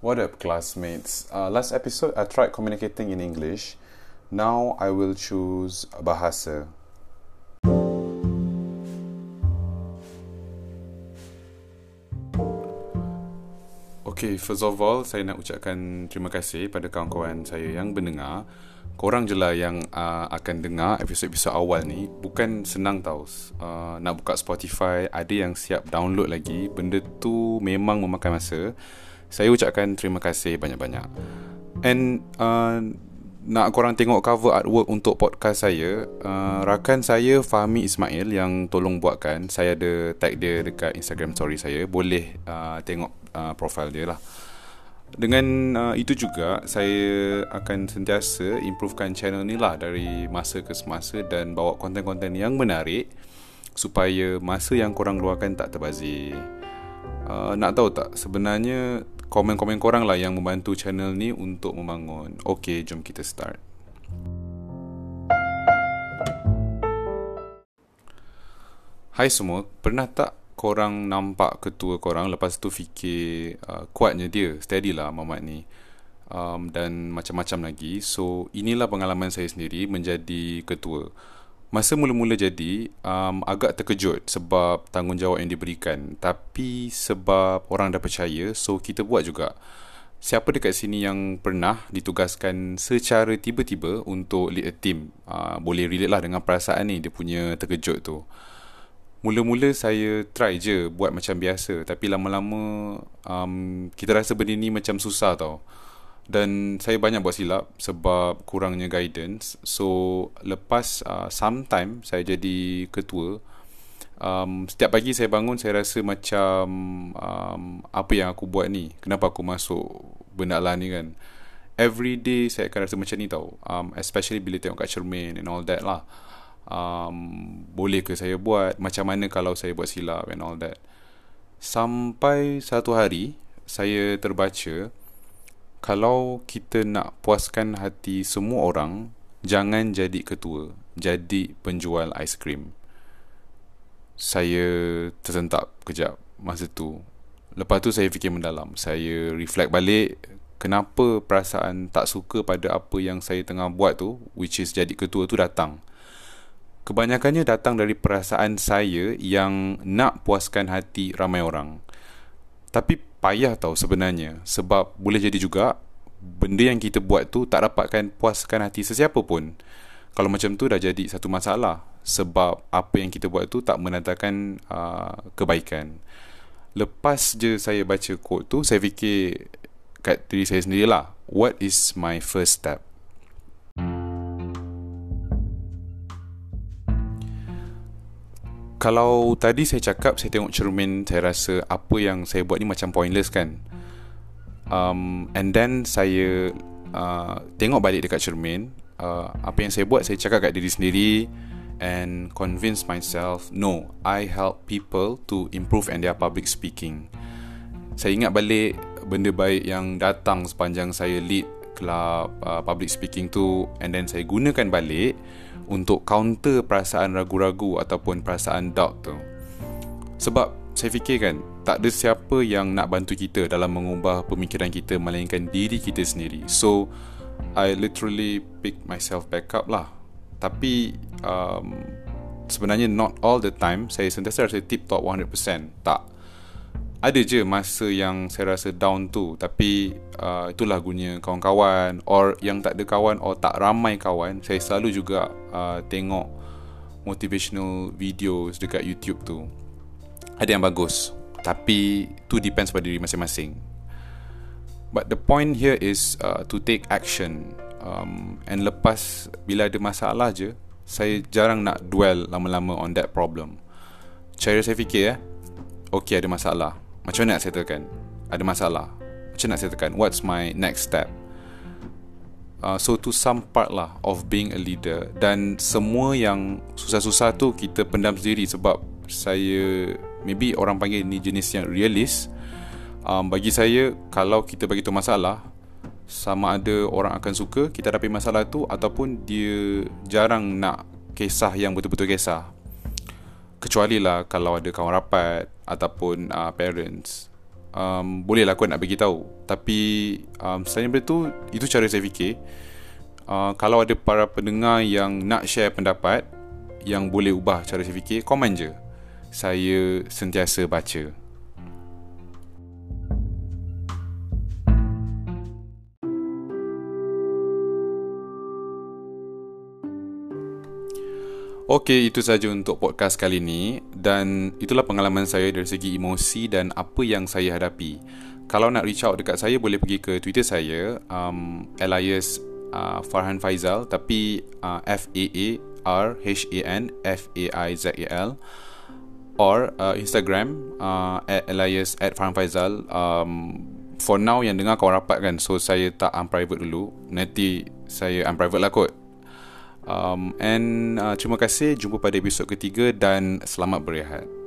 What up, classmates? Uh, last episode, I tried communicating in English. Now, I will choose bahasa. Okay, first of all, saya nak ucapkan terima kasih pada kawan-kawan saya yang mendengar. Korang je lah yang uh, akan dengar episod-episod awal ni. Bukan senang tau. Uh, nak buka Spotify, ada yang siap download lagi. Benda tu memang memakan masa. Saya ucapkan terima kasih banyak-banyak. And uh, nak korang tengok cover artwork untuk podcast saya, uh, rakan saya Fahmi Ismail yang tolong buatkan. Saya ada tag dia dekat Instagram story saya. Boleh uh, tengok uh, profile dia lah. Dengan uh, itu juga saya akan sentiasa improvekan channel ni lah dari masa ke semasa dan bawa konten-konten yang menarik supaya masa yang korang keluarkan tak terbazir. Uh, nak tahu tak sebenarnya komen-komen korang lah yang membantu channel ni untuk membangun. Okay, jom kita start. Hai semua, pernah tak korang nampak ketua korang lepas tu fikir uh, kuatnya dia steady lah Mamat ni um, dan macam-macam lagi so inilah pengalaman saya sendiri menjadi ketua masa mula-mula jadi um, agak terkejut sebab tanggungjawab yang diberikan. Tapi sebab orang dah percaya so kita buat juga. Siapa dekat sini yang pernah ditugaskan secara tiba-tiba untuk lead a team? Uh, boleh relate lah dengan perasaan ni dia punya terkejut tu. Mula-mula saya try je buat macam biasa. Tapi lama-lama um, kita rasa benda ni macam susah tau Dan saya banyak buat silap sebab kurangnya guidance. So lepas uh, sometime saya jadi ketua um, Setiap pagi saya bangun saya rasa macam um, Apa yang aku buat ni? Kenapa aku masuk benda lah ni kan? Every day saya akan rasa macam ni tau. Um, Especially bila tengok kat cermin and all that lah. Um, boleh ke saya buat? Macam mana kalau saya buat silap and all that? Sampai satu hari saya terbaca kalau kita nak puaskan hati semua orang jangan jadi ketua jadi penjual aiskrim saya tersentak kejap masa tu. Lepas tu saya fikir mendalam. Saya reflect balik kenapa perasaan tak suka pada apa yang saya tengah buat tu which is jadi ketua tu datang? Kebanyakannya datang dari perasaan saya yang nak puaskan hati ramai orang. Tapi payah tau sebenarnya sebab boleh jadi juga benda yang kita buat tu tak dapatkan puaskan hati sesiapa pun. Kalau macam tu dah jadi satu masalah sebab apa yang kita buat tu tak menandakan uh, kebaikan. Lepas je saya baca quote tu, saya fikir kat diri saya sendirilah, what is my first step? Kalau tadi saya cakap saya tengok cermin saya rasa apa yang saya buat ni macam pointless kan? Um, and then saya uh, tengok balik dekat cermin uh, apa yang saya buat saya cakap kat diri sendiri and convince myself no I help people to improve and their public speaking. Saya ingat balik benda baik yang datang sepanjang saya lead club uh, public speaking tu and then saya gunakan balik untuk counter perasaan ragu-ragu ataupun perasaan doubt tu. Sebab saya fikir kan, tak ada siapa yang nak bantu kita dalam mengubah pemikiran kita melainkan diri kita sendiri. So, I literally pick myself back up lah. Tapi, um, sebenarnya not all the time saya sentiasa rasa tip top 100%. Tak ada je masa yang saya rasa down tu tapi uh, itulah guna kawan-kawan or yang tak ada kawan or tak ramai kawan saya selalu juga uh, tengok motivational videos dekat YouTube tu. Ada yang bagus tapi tu depends pada diri masing-masing. But the point here is uh, to take action um, and lepas bila ada masalah je saya jarang nak dwell lama-lama on that problem. Cara saya fikir eh Okay ada masalah macam mana nak settlekan? Ada masalah. Macam mana nak settlekan? What's my next step? Uh, So to some part lah Of being a leader. Dan semua yang Susah-susah tu Kita pendam sendiri Sebab Saya Maybe orang panggil ni jenis yang realist. Um, Bagi saya Kalau kita bagi tu masalah Sama ada orang akan suka Kita dapat masalah tu Ataupun dia Jarang nak Kisah yang betul-betul kisah. Kecuali lah kalau ada kawan rapat ataupun uh, parents. Um, boleh lah kot nak bagi tahu. Tapi um, selain daripada tu itu cara saya fikir uh, kalau ada para pendengar yang nak share pendapat yang boleh ubah cara saya fikir komen je. Saya sentiasa baca Okey, itu saja untuk podcast kali ini. Dan itulah pengalaman saya dari segi emosi dan apa yang saya hadapi. Kalau nak reach out dekat saya boleh pergi ke Twitter saya um, alias uh, Farhan Faizal tapi uh, F A A R H A N F A I Z A L or uh, Instagram uh, at alias at Farhan Faizal. Um, for now yang dengar kawan rapat kan so saya tak unprivate dulu. Nanti saya unprivate lah kot Um, and uh, terima kasih jumpa pada episod ketiga dan selamat berehat.